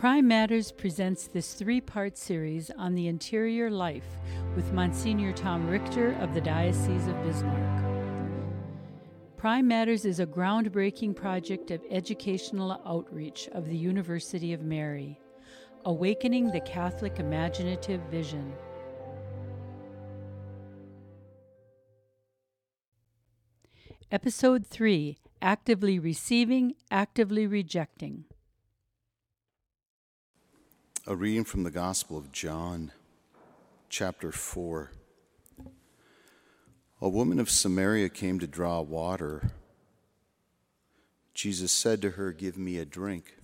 Prime Matters presents this three part series on the interior life with Monsignor Tom Richter of the Diocese of Bismarck. Prime Matters is a groundbreaking project of educational outreach of the University of Mary, awakening the Catholic imaginative vision. Episode 3 Actively Receiving, Actively Rejecting. A reading from the Gospel of John, chapter 4. A woman of Samaria came to draw water. Jesus said to her, Give me a drink.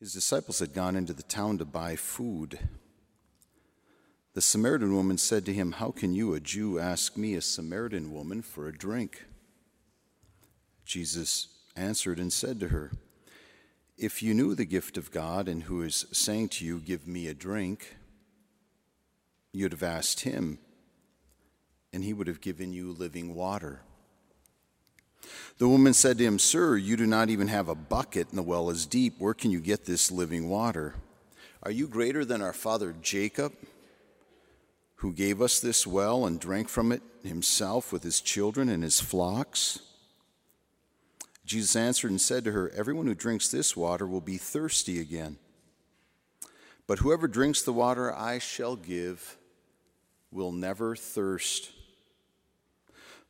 His disciples had gone into the town to buy food. The Samaritan woman said to him, How can you, a Jew, ask me, a Samaritan woman, for a drink? Jesus answered and said to her, If you knew the gift of God and who is saying to you, Give me a drink, you'd have asked him, and he would have given you living water. The woman said to him, Sir, you do not even have a bucket, and the well is deep. Where can you get this living water? Are you greater than our father Jacob, who gave us this well and drank from it himself with his children and his flocks? Jesus answered and said to her, Everyone who drinks this water will be thirsty again. But whoever drinks the water I shall give will never thirst.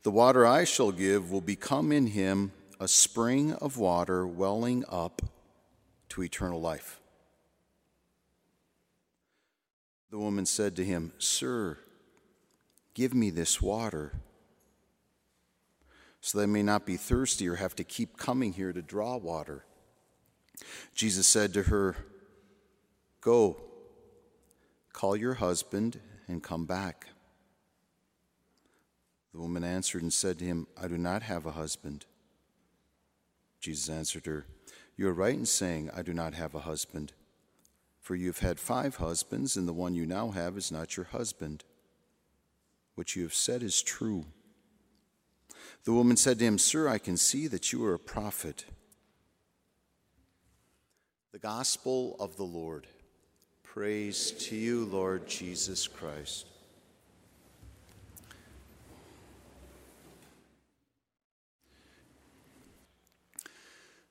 The water I shall give will become in him a spring of water welling up to eternal life. The woman said to him, Sir, give me this water so they may not be thirsty or have to keep coming here to draw water. Jesus said to her, Go, call your husband and come back. The woman answered and said to him, I do not have a husband. Jesus answered her, You are right in saying, I do not have a husband. For you have had five husbands, and the one you now have is not your husband. What you have said is true. The woman said to him, Sir, I can see that you are a prophet. The Gospel of the Lord. Praise to you, Lord Jesus Christ.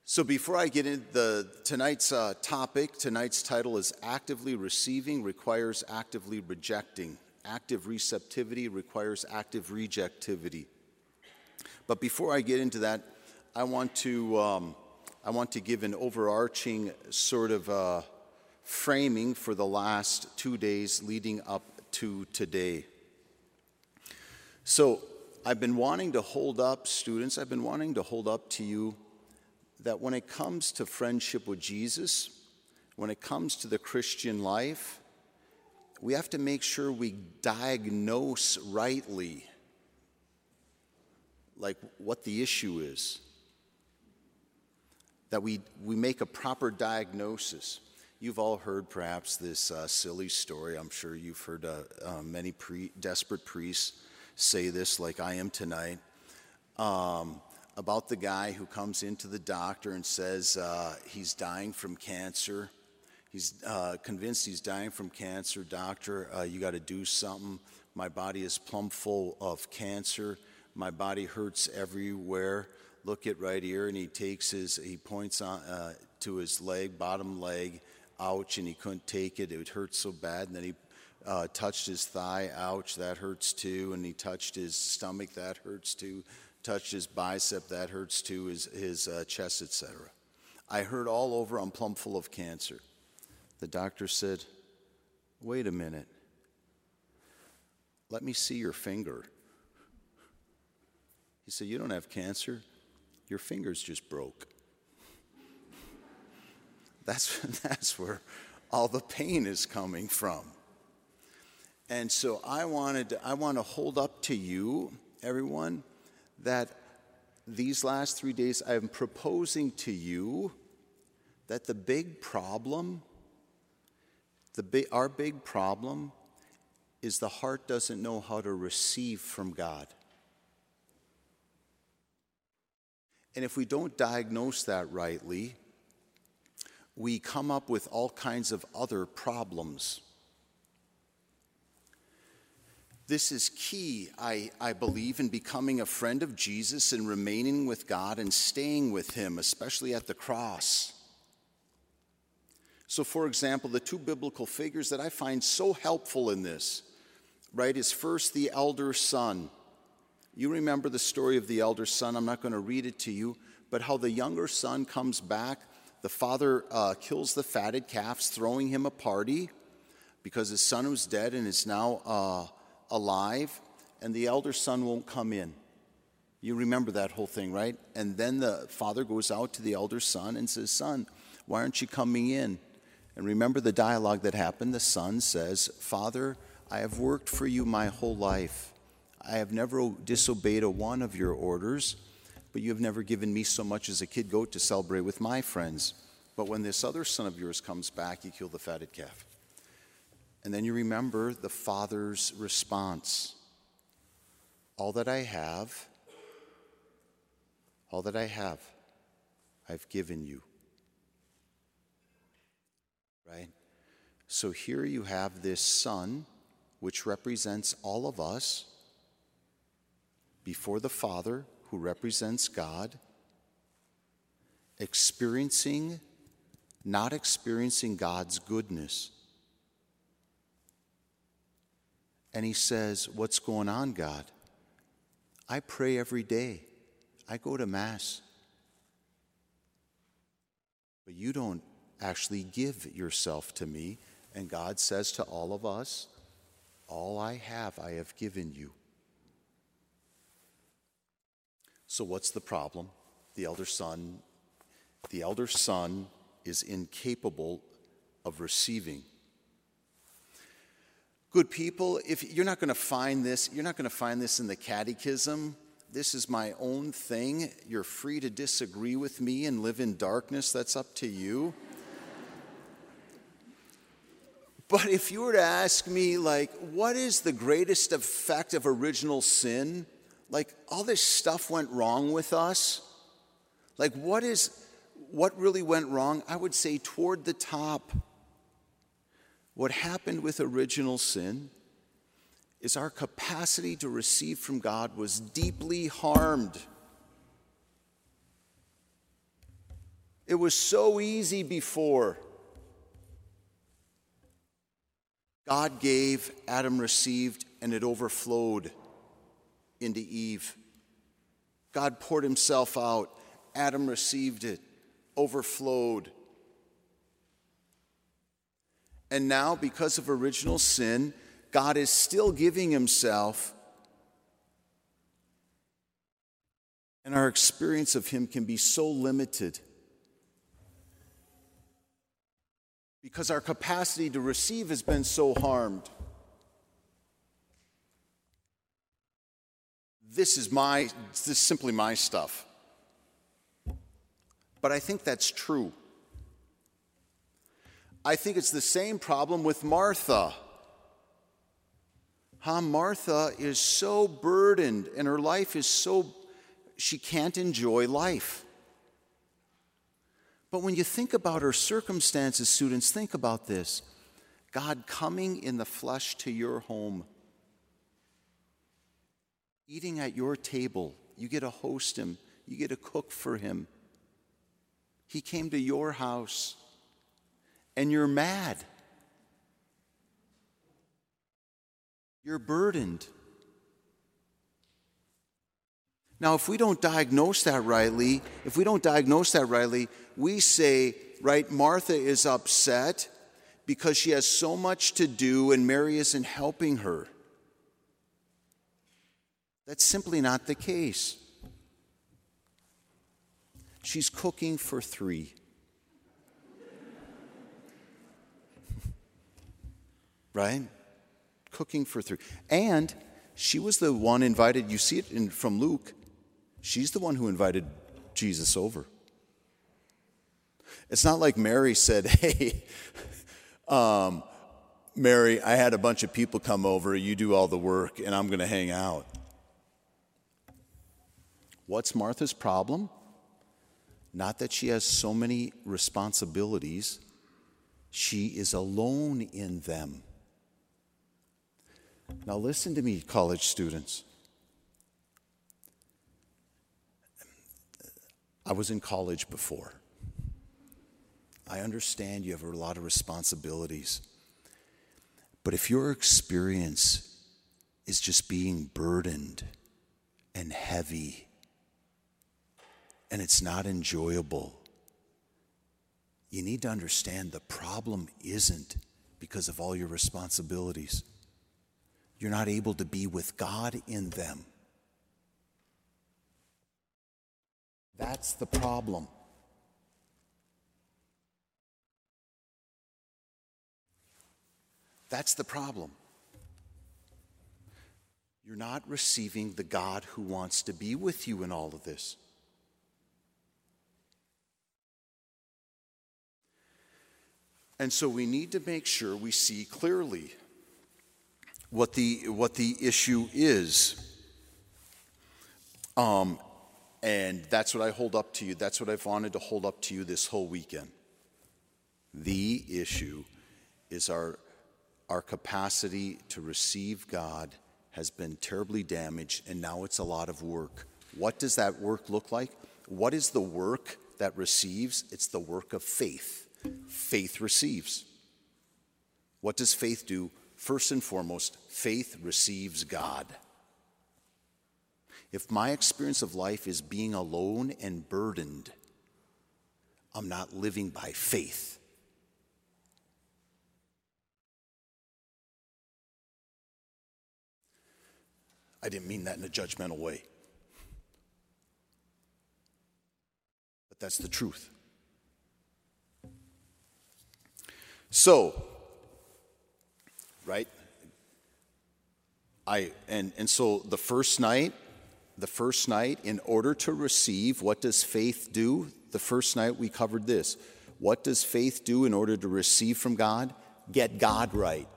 So, before I get into the, tonight's uh, topic, tonight's title is Actively Receiving Requires Actively Rejecting. Active receptivity requires active rejectivity. But before I get into that, I want to, um, I want to give an overarching sort of uh, framing for the last two days leading up to today. So, I've been wanting to hold up, students, I've been wanting to hold up to you that when it comes to friendship with Jesus, when it comes to the Christian life, we have to make sure we diagnose rightly like what the issue is. That we, we make a proper diagnosis. You've all heard perhaps this uh, silly story. I'm sure you've heard uh, uh, many pre- desperate priests say this, like I am tonight, um, about the guy who comes into the doctor and says uh, he's dying from cancer. He's uh, convinced he's dying from cancer. Doctor, uh, you got to do something. My body is plumb full of cancer. My body hurts everywhere. Look at right here. And he takes his, he points on, uh, to his leg, bottom leg. Ouch. And he couldn't take it. It would hurt so bad. And then he uh, touched his thigh. Ouch. That hurts too. And he touched his stomach. That hurts too. Touched his bicep. That hurts too. His, his uh, chest, etc. I hurt all over. I'm plumb full of cancer. The doctor said, Wait a minute. Let me see your finger. He said, You don't have cancer, your fingers just broke. That's, that's where all the pain is coming from. And so I wanted to, I want to hold up to you, everyone, that these last three days I'm proposing to you that the big problem, the big, our big problem, is the heart doesn't know how to receive from God. And if we don't diagnose that rightly, we come up with all kinds of other problems. This is key, I, I believe, in becoming a friend of Jesus and remaining with God and staying with Him, especially at the cross. So, for example, the two biblical figures that I find so helpful in this, right, is first the elder son. You remember the story of the elder son. I'm not going to read it to you, but how the younger son comes back. The father uh, kills the fatted calves, throwing him a party because his son was dead and is now uh, alive, and the elder son won't come in. You remember that whole thing, right? And then the father goes out to the elder son and says, Son, why aren't you coming in? And remember the dialogue that happened. The son says, Father, I have worked for you my whole life. I have never disobeyed a one of your orders, but you have never given me so much as a kid goat to celebrate with my friends. But when this other son of yours comes back, you kill the fatted calf. And then you remember the father's response All that I have, all that I have, I've given you right? So here you have this son, which represents all of us, before the Father, who represents God, experiencing, not experiencing God's goodness. And he says, What's going on, God? I pray every day, I go to Mass. But you don't actually give yourself to me. And God says to all of us, All I have, I have given you. So, what's the problem? The elder son, the elder son is incapable of receiving. Good people, if you're not going to find this, you're not going to find this in the catechism. This is my own thing. You're free to disagree with me and live in darkness. That's up to you. But if you were to ask me, like, what is the greatest effect of original sin? Like, all this stuff went wrong with us. Like, what is, what really went wrong? I would say toward the top. What happened with original sin is our capacity to receive from God was deeply harmed. It was so easy before. God gave, Adam received, and it overflowed into Eve. God poured himself out, Adam received it, overflowed. And now, because of original sin, God is still giving himself. And our experience of him can be so limited. because our capacity to receive has been so harmed. This is my, this is simply my stuff. But I think that's true. I think it's the same problem with Martha. Huh? Martha is so burdened and her life is so, she can't enjoy life. But when you think about her circumstances, students, think about this God coming in the flesh to your home, eating at your table. You get to host him, you get to cook for him. He came to your house, and you're mad. You're burdened. Now, if we don't diagnose that rightly, if we don't diagnose that rightly, we say, right, Martha is upset because she has so much to do and Mary isn't helping her. That's simply not the case. She's cooking for three. right? Cooking for three. And she was the one invited, you see it in, from Luke, she's the one who invited Jesus over. It's not like Mary said, Hey, um, Mary, I had a bunch of people come over, you do all the work, and I'm going to hang out. What's Martha's problem? Not that she has so many responsibilities, she is alone in them. Now, listen to me, college students. I was in college before. I understand you have a lot of responsibilities. But if your experience is just being burdened and heavy and it's not enjoyable, you need to understand the problem isn't because of all your responsibilities. You're not able to be with God in them. That's the problem. That's the problem. You're not receiving the God who wants to be with you in all of this. And so we need to make sure we see clearly what the, what the issue is. Um, and that's what I hold up to you. That's what I've wanted to hold up to you this whole weekend. The issue is our, our capacity to receive God has been terribly damaged, and now it's a lot of work. What does that work look like? What is the work that receives? It's the work of faith. Faith receives. What does faith do? First and foremost, faith receives God. If my experience of life is being alone and burdened, I'm not living by faith. I didn't mean that in a judgmental way. But that's the truth. So, right? I and and so the first night the first night, in order to receive, what does faith do? The first night we covered this. What does faith do in order to receive from God? Get God right.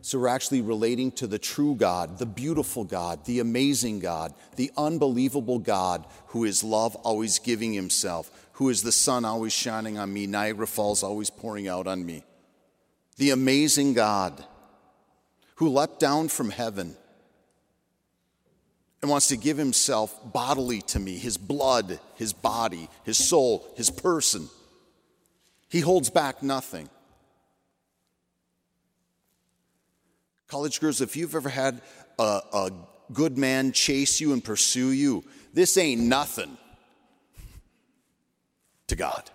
So we're actually relating to the true God, the beautiful God, the amazing God, the unbelievable God who is love, always giving himself, who is the sun always shining on me, Niagara Falls always pouring out on me. The amazing God who leapt down from heaven and wants to give himself bodily to me his blood, his body, his soul, his person. He holds back nothing. College girls, if you've ever had a, a good man chase you and pursue you, this ain't nothing to God.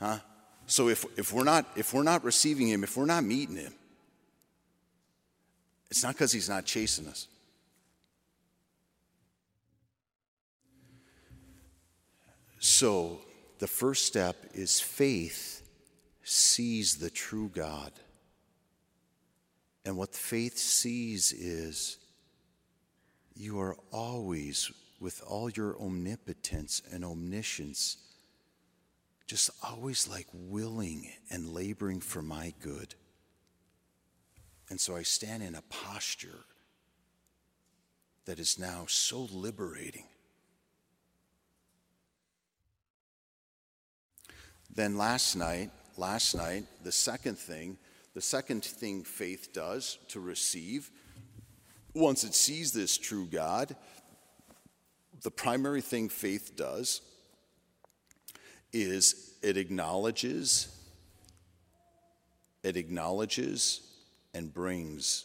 Huh? So if, if, we're not, if we're not receiving him, if we're not meeting him, it's not because he's not chasing us. So the first step is faith sees the true God. And what faith sees is you are always, with all your omnipotence and omniscience, just always like willing and laboring for my good. And so I stand in a posture that is now so liberating. Then last night, last night, the second thing, the second thing faith does to receive, once it sees this true God, the primary thing faith does is it acknowledges, it acknowledges and brings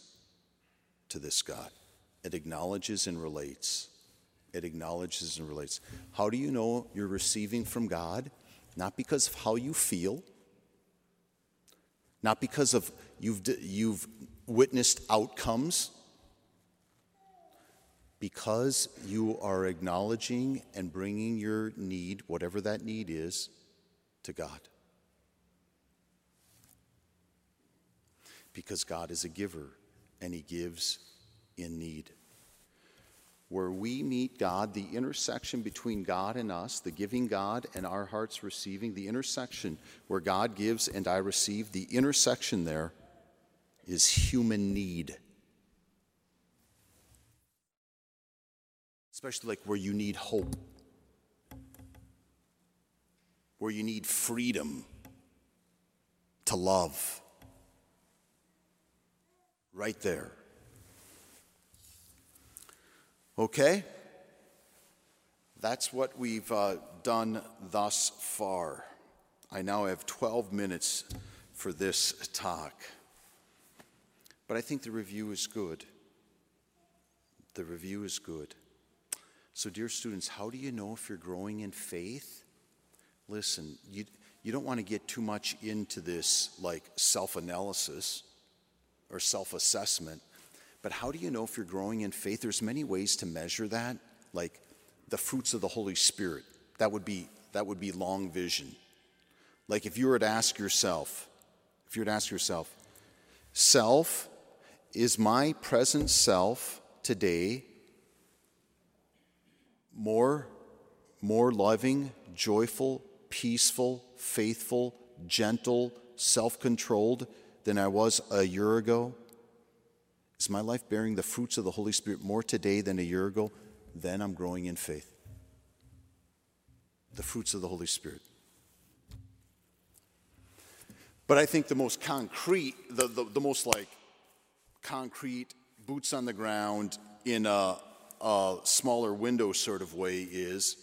to this God. It acknowledges and relates. It acknowledges and relates. How do you know you're receiving from God? Not because of how you feel, not because of you've, you've witnessed outcomes, because you are acknowledging and bringing your need, whatever that need is, to God. Because God is a giver and He gives in need. Where we meet God, the intersection between God and us, the giving God and our hearts receiving, the intersection where God gives and I receive, the intersection there is human need especially like where you need hope, where you need freedom to love. Right there. Okay? That's what we've uh, done thus far. I now have 12 minutes for this talk. But I think the review is good. The review is good. So, dear students, how do you know if you're growing in faith? Listen, you, you don't want to get too much into this like self analysis or self assessment. But how do you know if you're growing in faith? There's many ways to measure that, like the fruits of the Holy Spirit. That would be that would be long vision. Like if you were to ask yourself, if you were to ask yourself, self, is my present self today more more loving, joyful, peaceful, faithful, gentle, self-controlled than I was a year ago? Is my life bearing the fruits of the Holy Spirit more today than a year ago? Then I'm growing in faith. The fruits of the Holy Spirit. But I think the most concrete, the, the, the most like concrete, boots on the ground, in a, a smaller window sort of way is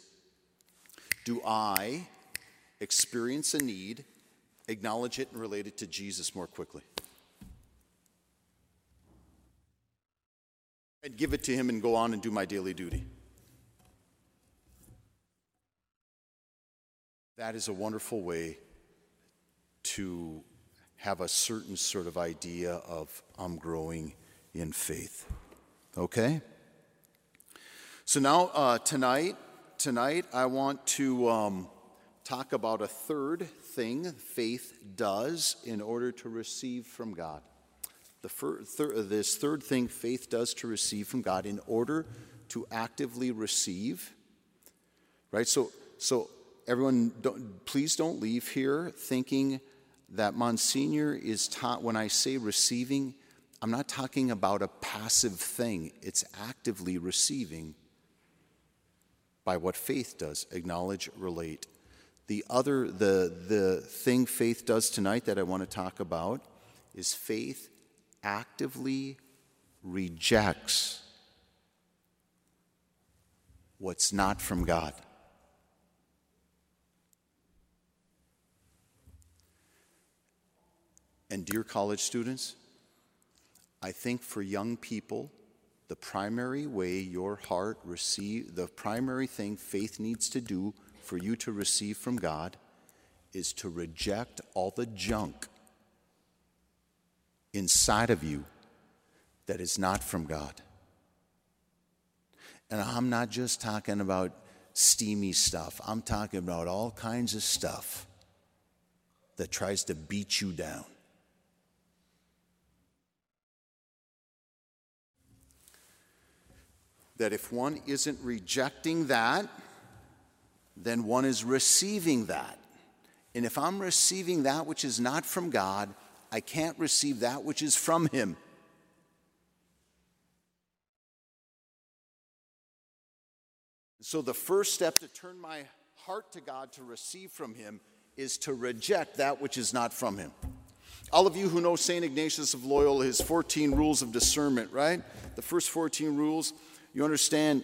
do I experience a need, acknowledge it, and relate it to Jesus more quickly? and give it to him and go on and do my daily duty. That is a wonderful way to have a certain sort of idea of I'm growing in faith. Okay? So now, uh, tonight, tonight I want to um, talk about a third thing faith does in order to receive from God the fir- thir- this third thing faith does to receive from God in order to actively receive. Right? So, so everyone, don't, please don't leave here thinking that Monsignor is taught, when I say receiving, I'm not talking about a passive thing, it's actively receiving by what faith does acknowledge, relate. The other, the, the thing faith does tonight that I want to talk about is faith actively rejects what's not from God. And, dear college students, I think for young people, the primary way your heart receive the primary thing faith needs to do for you to receive from God is to reject all the junk inside of you that is not from God. And I'm not just talking about steamy stuff, I'm talking about all kinds of stuff that tries to beat you down. That if one isn't rejecting that, then one is receiving that. And if I'm receiving that which is not from God, I can't receive that which is from him. So, the first step to turn my heart to God to receive from him is to reject that which is not from him. All of you who know St. Ignatius of Loyola, his 14 rules of discernment, right? The first 14 rules, you understand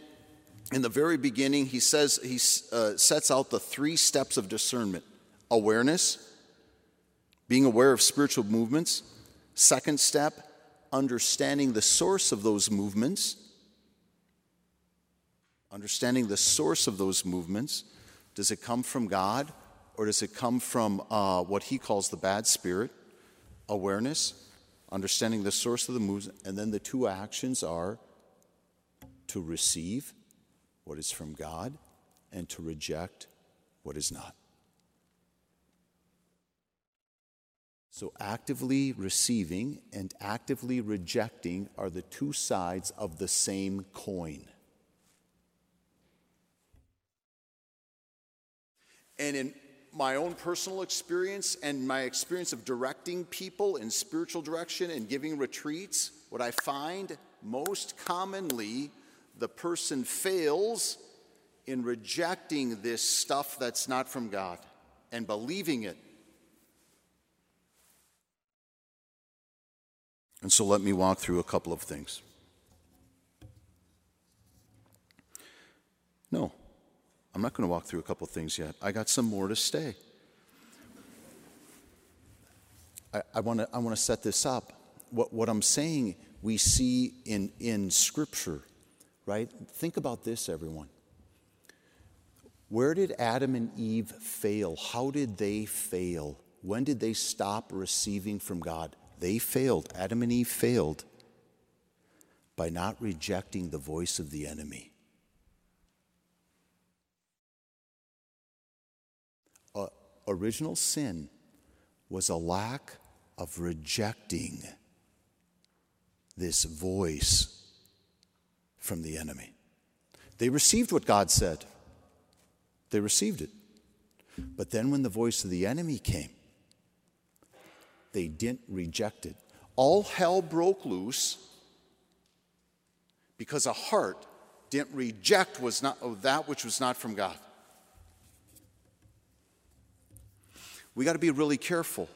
in the very beginning, he says, he uh, sets out the three steps of discernment awareness, being aware of spiritual movements. Second step, understanding the source of those movements. Understanding the source of those movements. Does it come from God or does it come from uh, what he calls the bad spirit? Awareness, understanding the source of the movement, and then the two actions are to receive what is from God and to reject what is not. So, actively receiving and actively rejecting are the two sides of the same coin. And in my own personal experience and my experience of directing people in spiritual direction and giving retreats, what I find most commonly the person fails in rejecting this stuff that's not from God and believing it. And so let me walk through a couple of things. No, I'm not going to walk through a couple of things yet. I got some more to stay. I, I want to I wanna set this up. What, what I'm saying, we see in, in Scripture, right? Think about this, everyone. Where did Adam and Eve fail? How did they fail? When did they stop receiving from God? They failed. Adam and Eve failed by not rejecting the voice of the enemy. Uh, original sin was a lack of rejecting this voice from the enemy. They received what God said. They received it. But then when the voice of the enemy came, they didn't reject it. All hell broke loose because a heart didn't reject was not oh, that which was not from God. We got to be really careful.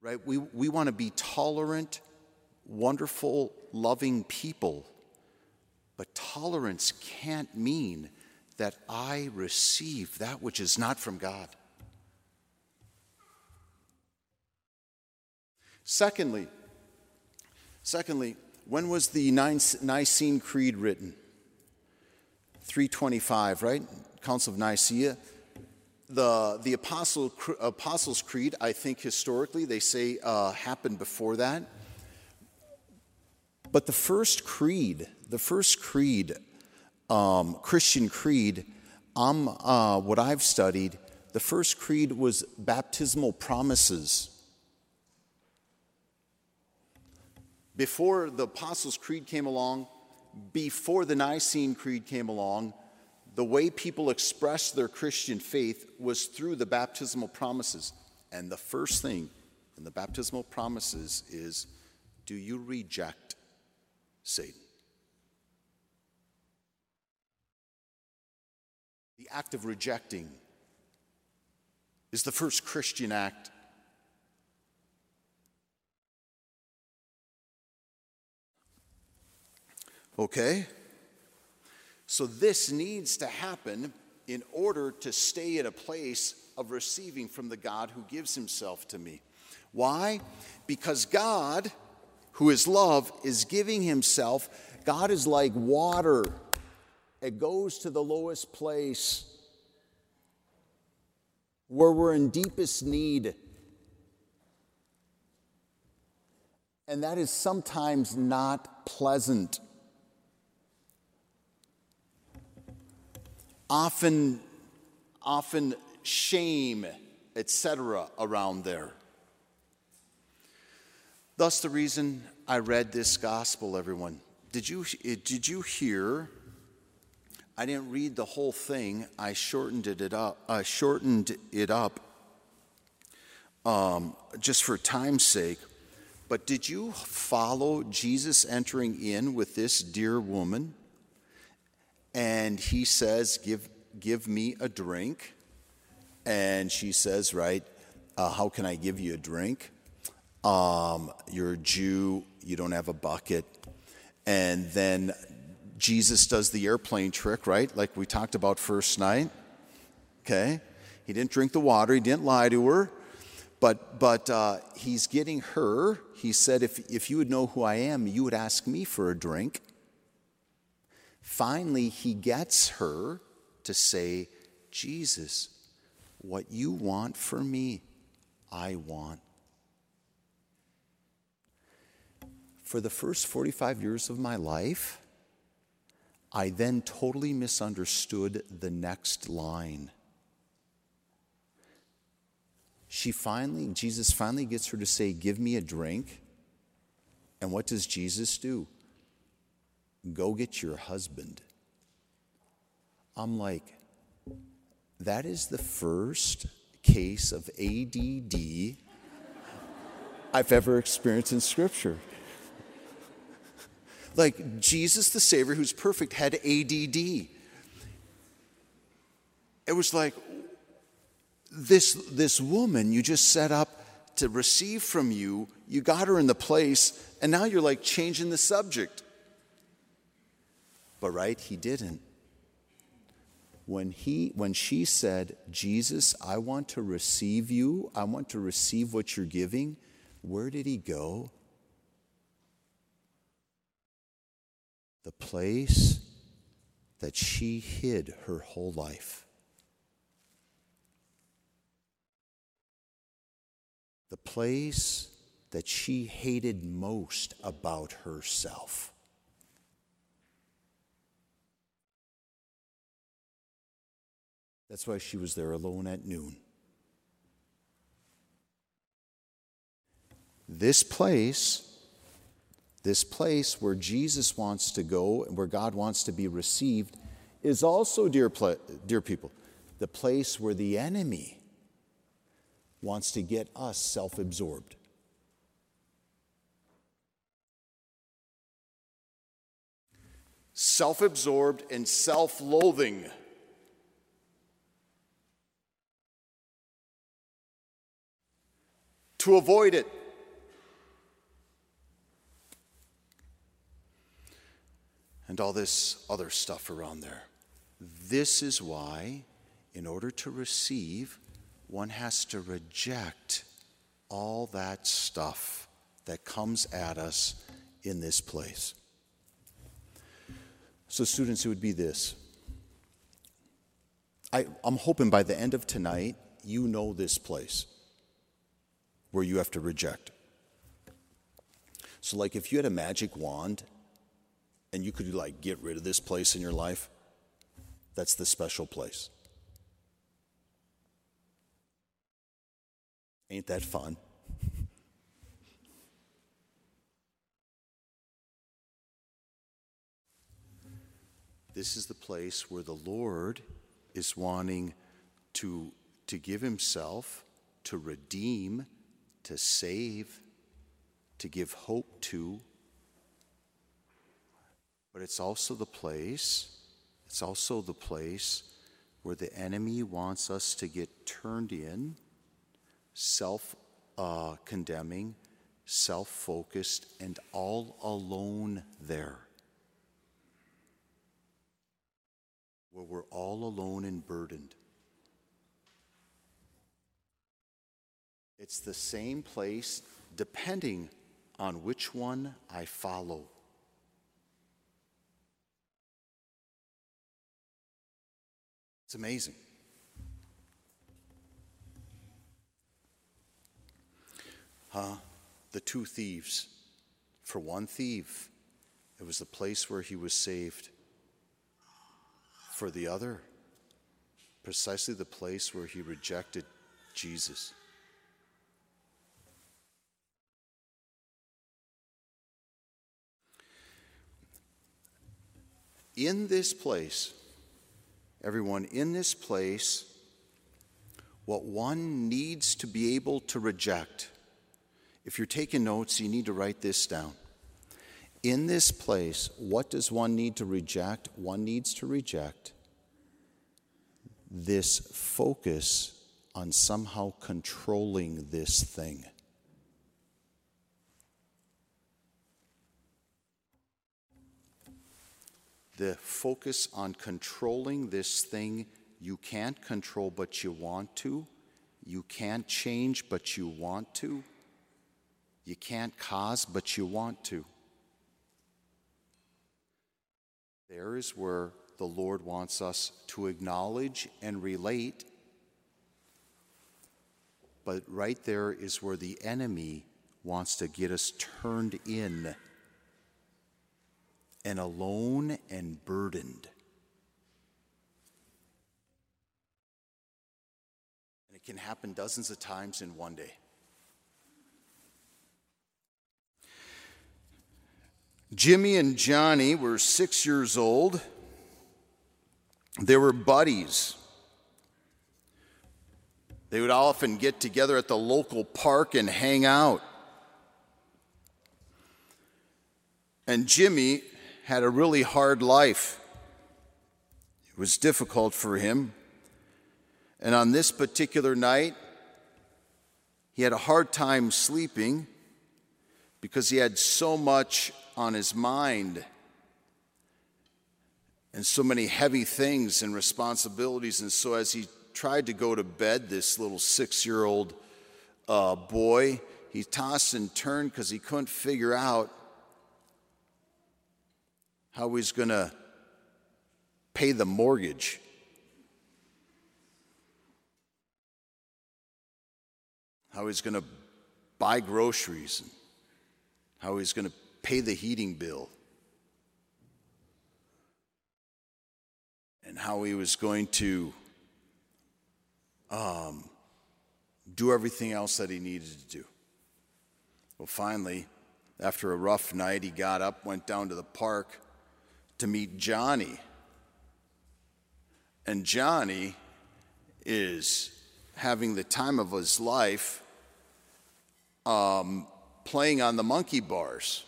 Right? We, we want to be tolerant, wonderful, loving people. But tolerance can't mean that I receive that which is not from God. Secondly, secondly, when was the Nicene Creed written? 325, right? Council of Nicaea. The, the Apostle, Apostles' Creed, I think historically, they say uh, happened before that. But the first creed, the first creed, um, Christian creed, um, uh, what I've studied, the first creed was baptismal promises. Before the Apostles' Creed came along, before the Nicene Creed came along, the way people expressed their Christian faith was through the baptismal promises. And the first thing in the baptismal promises is do you reject Satan? The act of rejecting is the first Christian act Okay? So this needs to happen in order to stay in a place of receiving from the God who gives himself to me. Why? Because God, who is love, is giving himself. God is like water, it goes to the lowest place where we're in deepest need. And that is sometimes not pleasant. often, often shame, etc., around there. Thus, the reason I read this gospel, everyone. Did you, did you hear? I didn't read the whole thing. I shortened it up. I shortened it up um, just for time's sake. But did you follow Jesus entering in with this dear woman? and he says, Give, give me a drink. And she says, Right, uh, how can I give you a drink? Um, you're a Jew, you don't have a bucket. And then Jesus does the airplane trick, right? Like we talked about first night. Okay? He didn't drink the water, he didn't lie to her. But, but uh, he's getting her. He said, if, if you would know who I am, you would ask me for a drink. Finally, he gets her to say, Jesus, what you want for me, I want. For the first 45 years of my life, I then totally misunderstood the next line. She finally, Jesus finally gets her to say, Give me a drink. And what does Jesus do? Go get your husband. I'm like, that is the first case of ADD I've ever experienced in Scripture. Like Jesus, the Savior, who's perfect, had ADD. It was like this, this woman you just set up to receive from you, you got her in the place, and now you're like changing the subject. But right, he didn't. When he when she said, "Jesus, I want to receive you. I want to receive what you're giving." Where did he go? The place that she hid her whole life. The place that she hated most about herself. That's why she was there alone at noon. This place, this place where Jesus wants to go and where God wants to be received, is also, dear, dear people, the place where the enemy wants to get us self absorbed. Self absorbed and self loathing. to avoid it. And all this other stuff around there. This is why, in order to receive, one has to reject all that stuff that comes at us in this place. So, students, it would be this. I, am hoping by the end of tonight, you know this place where you have to reject. So, like, if you had a magic wand and you could, like, get rid of this place in your life, that's the special place. Ain't that fun? this is the place where the Lord is wanting to, to give Himself, to redeem, to save, to give hope to. But it's also the place, it's also the place where the enemy wants us to get turned in, self uh, condemning, self focused, and all alone there. Where we're all alone and burdened. It's the same place depending on which one I follow. It's amazing. Huh? The two thieves. For one thief, it was the place where he was saved. For the other, precisely the place where he rejected Jesus. in this place, everyone in this place, what one needs to be able to reject. If you're taking notes, you need to write this down. In this place, what does one need to reject? One needs to reject this focus on somehow controlling this thing. The focus on controlling this thing you can't control but you want to, you can't change but you want to, you can't cause but you want to. There is where the Lord wants us to acknowledge and relate. But right there is where the enemy wants to get us turned in and alone and burdened. And it can happen dozens of times in one day. Jimmy and Johnny were six years old. They were buddies. They would often get together at the local park and hang out. And Jimmy had a really hard life. It was difficult for him. And on this particular night, he had a hard time sleeping because he had so much on his mind and so many heavy things and responsibilities. And so, as he tried to go to bed, this little six year old uh, boy, he tossed and turned because he couldn't figure out how he's going to pay the mortgage. How he's going to buy groceries, and how he's going to pay the heating bill, and how he was going to um, do everything else that he needed to do. Well, finally, after a rough night, he got up, went down to the park to meet Johnny. And Johnny is having the time of his life um, playing on the monkey bars.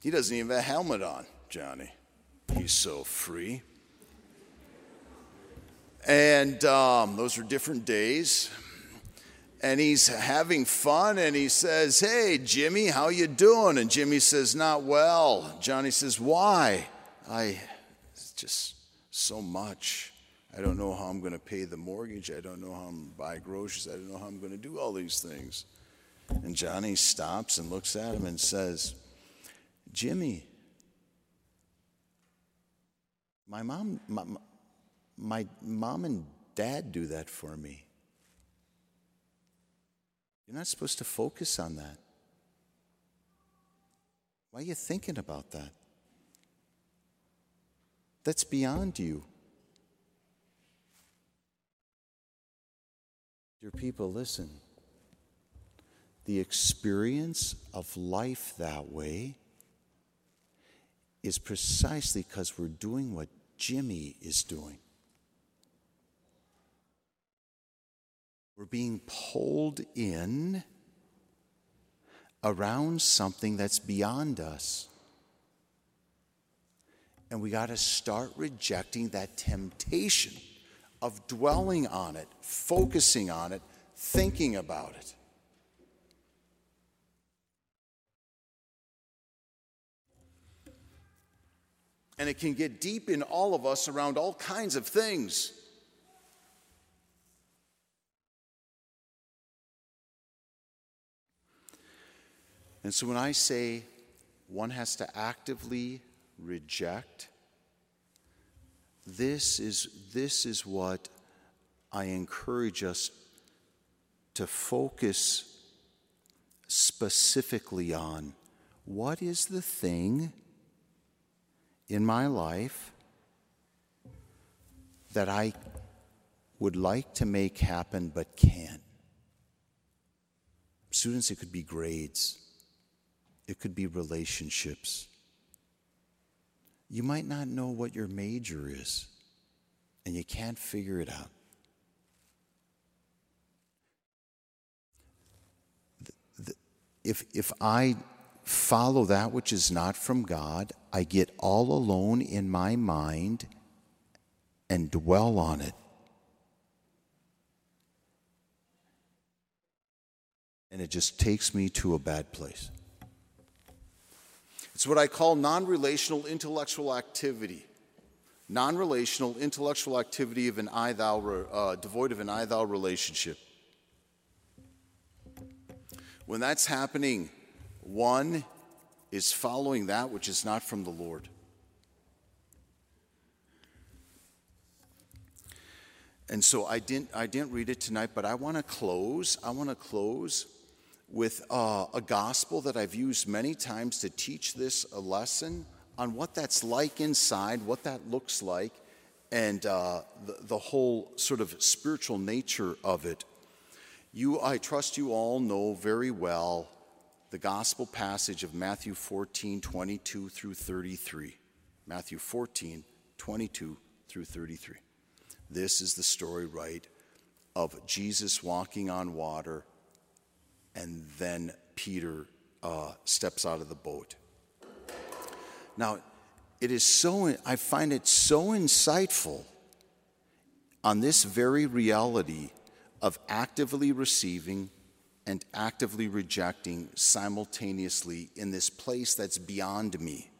He doesn't even have a helmet on, Johnny. He's so free. And um, those are different days and he's having fun and he says hey jimmy how you doing? And jimmy says not well. Johnny says why? I it's just so much. I don't know how i'm going to pay the mortgage. I don't know how i'm going to buy groceries. I don't know how i'm going to do all these things. And johnny stops and looks at him and says jimmy my mom my, my mom and dad do that for me you're not supposed to focus on that. Why are you thinking about that? That's beyond you. Dear people, listen. The experience of life that way is precisely because we're doing what Jimmy is doing. We're being pulled in around something that's beyond us. And we got to start rejecting that temptation of dwelling on it, focusing on it, thinking about it. And it can get deep in all of us around all kinds of things. And so when I say one has to actively reject, this is, this is what I encourage us to focus specifically on. What is the thing in my life that I would like to make happen but can't? Students, it could be grades. It could be relationships. You might not know what your major is, and you can't figure it out. if, if I follow that which is not from God, I get all alone in my mind and dwell on it. And it just takes me to a bad place. It's what I call non relational intellectual activity. Non relational intellectual activity of an I thou, uh, devoid of an I thou relationship. When that's happening, one is following that which is not from the Lord. And so I didn't, I didn't read it tonight, but I want to close. I want to close with uh, a gospel that I've used many times to teach this a lesson on what that's like inside, what that looks like, and uh, the, the whole sort of spiritual nature of it. You, I trust you all know very well the gospel passage of Matthew 14, 22 through 33. Matthew 14, 22 through 33. This is the story, right, of Jesus walking on water and then Peter uh, steps out of the boat. Now, it is so, I find it so insightful on this very reality of actively receiving and actively rejecting simultaneously in this place that's beyond me.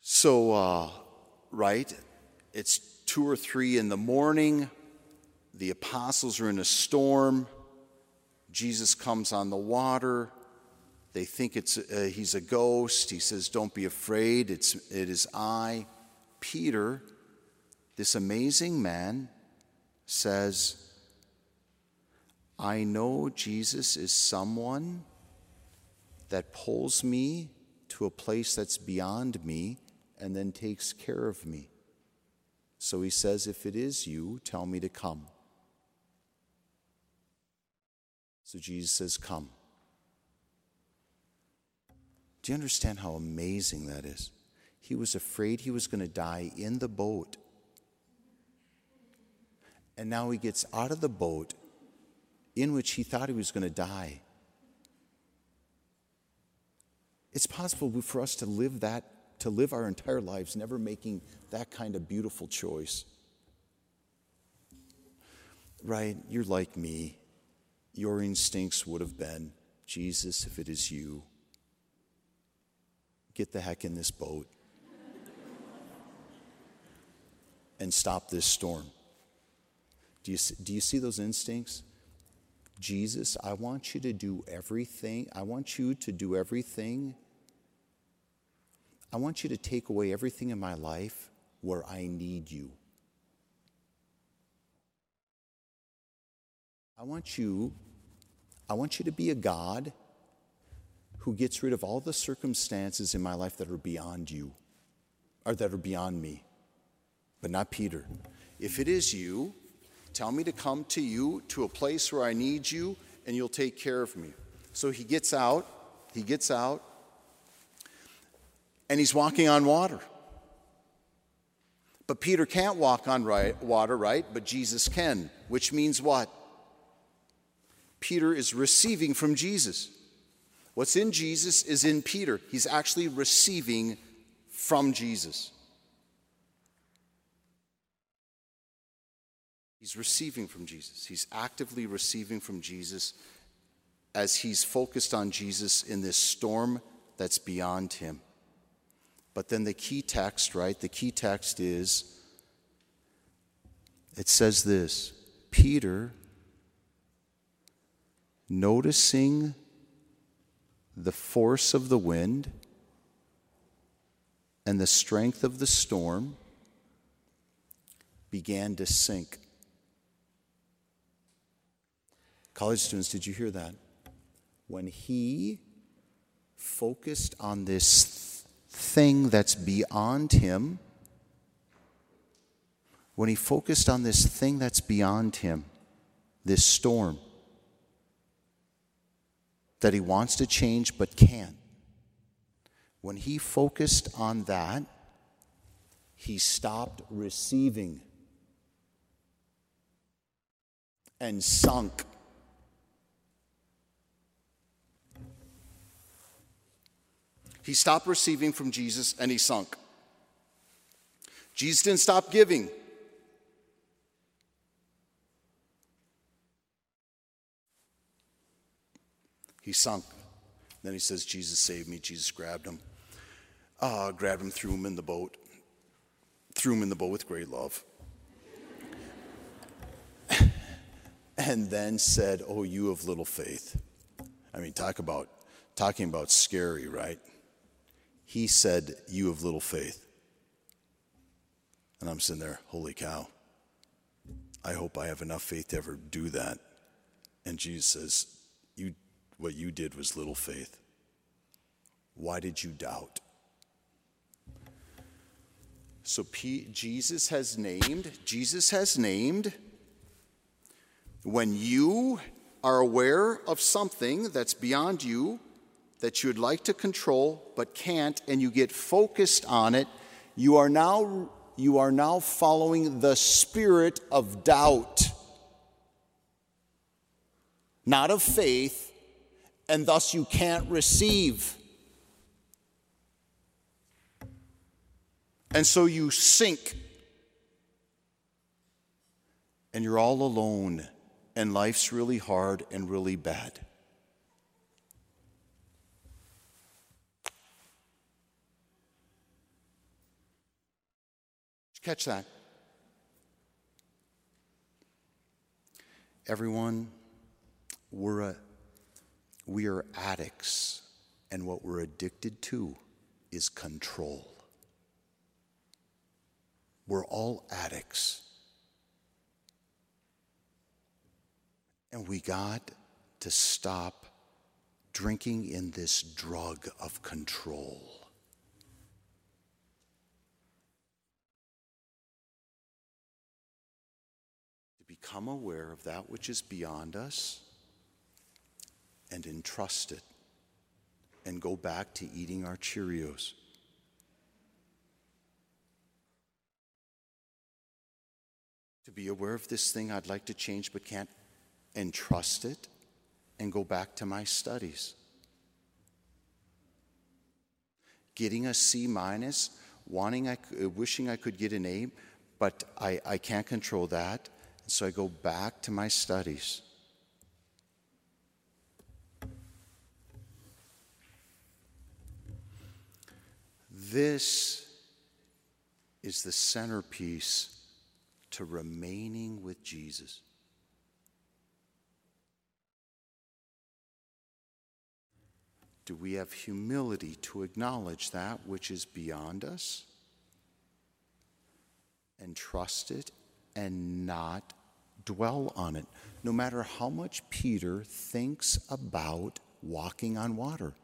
So, uh, right, it's two or three in the morning. The apostles are in a storm. Jesus comes on the water. They think it's, uh, he's a ghost. He says, Don't be afraid, it's, it is I. Peter, this amazing man, says, I know Jesus is someone that pulls me to a place that's beyond me and then takes care of me. So he says, If it is you, tell me to come. So Jesus says, Come. Do you understand how amazing that is? He was afraid he was going to die in the boat. And now he gets out of the boat in which he thought he was going to die. It's possible for us to live that, to live our entire lives never making that kind of beautiful choice. Right? You're like me. Your instincts would have been Jesus, if it is you, get the heck in this boat and stop this storm. Do you, do you see those instincts? Jesus, I want you to do everything. I want you to do everything. I want you to take away everything in my life where I need you. I want you I want you to be a God who gets rid of all the circumstances in my life that are beyond you or that are beyond me. But not Peter. If it is you, Tell me to come to you to a place where I need you and you'll take care of me. So he gets out, he gets out, and he's walking on water. But Peter can't walk on right, water, right? But Jesus can, which means what? Peter is receiving from Jesus. What's in Jesus is in Peter. He's actually receiving from Jesus. He's receiving from Jesus. He's actively receiving from Jesus as he's focused on Jesus in this storm that's beyond him. But then the key text, right? The key text is it says this Peter, noticing the force of the wind and the strength of the storm, began to sink. College students, did you hear that? When he focused on this thing that's beyond him, when he focused on this thing that's beyond him, this storm that he wants to change but can't, when he focused on that, he stopped receiving and sunk He stopped receiving from Jesus and he sunk. Jesus didn't stop giving. He sunk. Then he says, Jesus saved me. Jesus grabbed him. Uh, grabbed him, threw him in the boat. Threw him in the boat with great love. and then said, Oh, you of little faith. I mean, talk about talking about scary, right? he said, You have little faith. And I'm sitting there, holy cow. I hope I have enough faith to ever do that. And Jesus says, What you did was little faith. Why did you doubt? So P- Jesus has named, Jesus has named when you are aware of something that's beyond you, that you'd like to control but can't, and you get focused on it, you are now, you are now following the spirit of doubt, not of faith, and thus you can't receive. And so you sink, and you're all alone, and life's really hard and really bad. Catch that. Everyone, we're a, we are addicts, and what we're addicted to is control. We're all addicts. And we got to stop drinking in this drug of control. To become aware of that which is beyond us and entrust it and go back to eating our Cheerios. To be aware of this thing I'd like to change but can't entrust it and go back to my studies. Getting a C minus, wanting, I, wishing I could get an A, but I, I can't control that so I go back to my studies. This is the centerpiece to remaining with Jesus. Do we have humility to acknowledge that which is beyond us and trust it and not dwell on it, no matter how much Peter thinks about walking on water,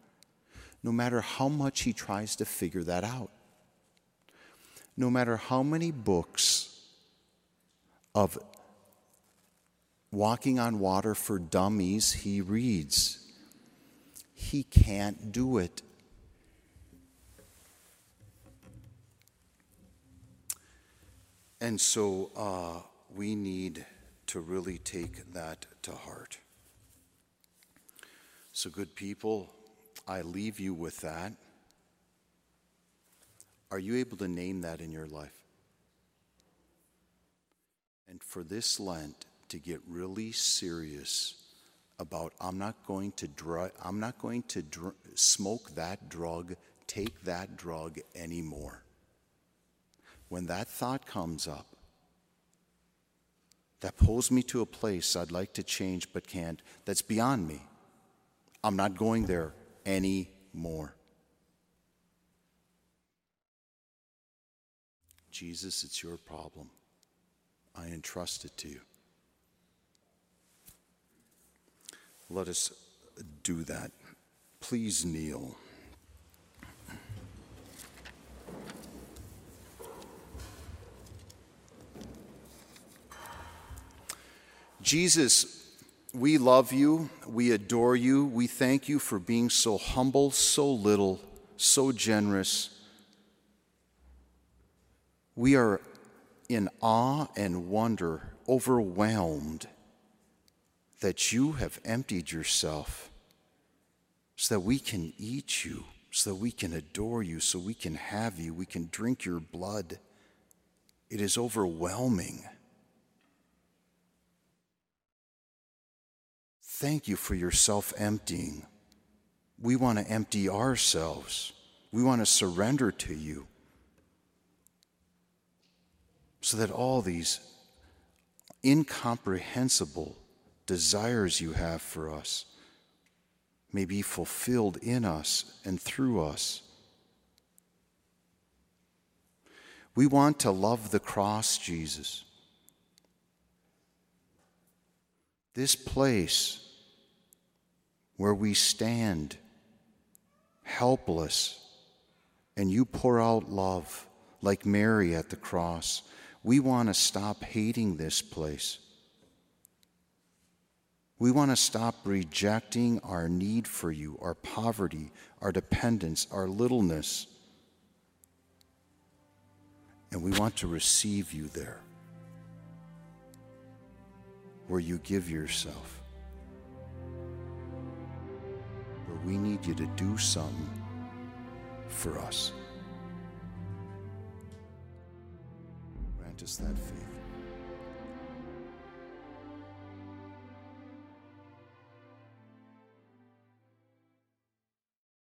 no matter how much he tries to figure that out, no matter how many books of walking on water for dummies he reads, he can't do it. And so uh, we need to really take that to heart. So, good people, I leave you with that. Are you able to name that in your life? And for this Lent, to get really serious about I'm not going to dr- I'm not going to dr- smoke that drug, take that drug anymore. When that thought comes up, that pulls me to a place I'd like to change but can't, that's beyond me. I'm not going there anymore. Jesus, it's your problem. I entrust it to you. Let us do that. Please kneel. Jesus, we love you. We adore you. We thank you for being so humble, so little, so generous. We are in awe and wonder, overwhelmed that you have emptied yourself so that we can eat you, so that we can adore you, so we can have you, we can drink your blood. It is overwhelming. Thank you for your self emptying. We want to empty ourselves. We want to surrender to you so that all these incomprehensible desires you have for us may be fulfilled in us and through us. We want to love the cross, Jesus. This place where we stand helpless and you pour out love like Mary at the cross. We want to stop hating this place. We want to stop rejecting our need for you, our poverty, our dependence, our littleness. And we want to receive you there, where you give yourself. We need you to do something for us. Grant us that faith.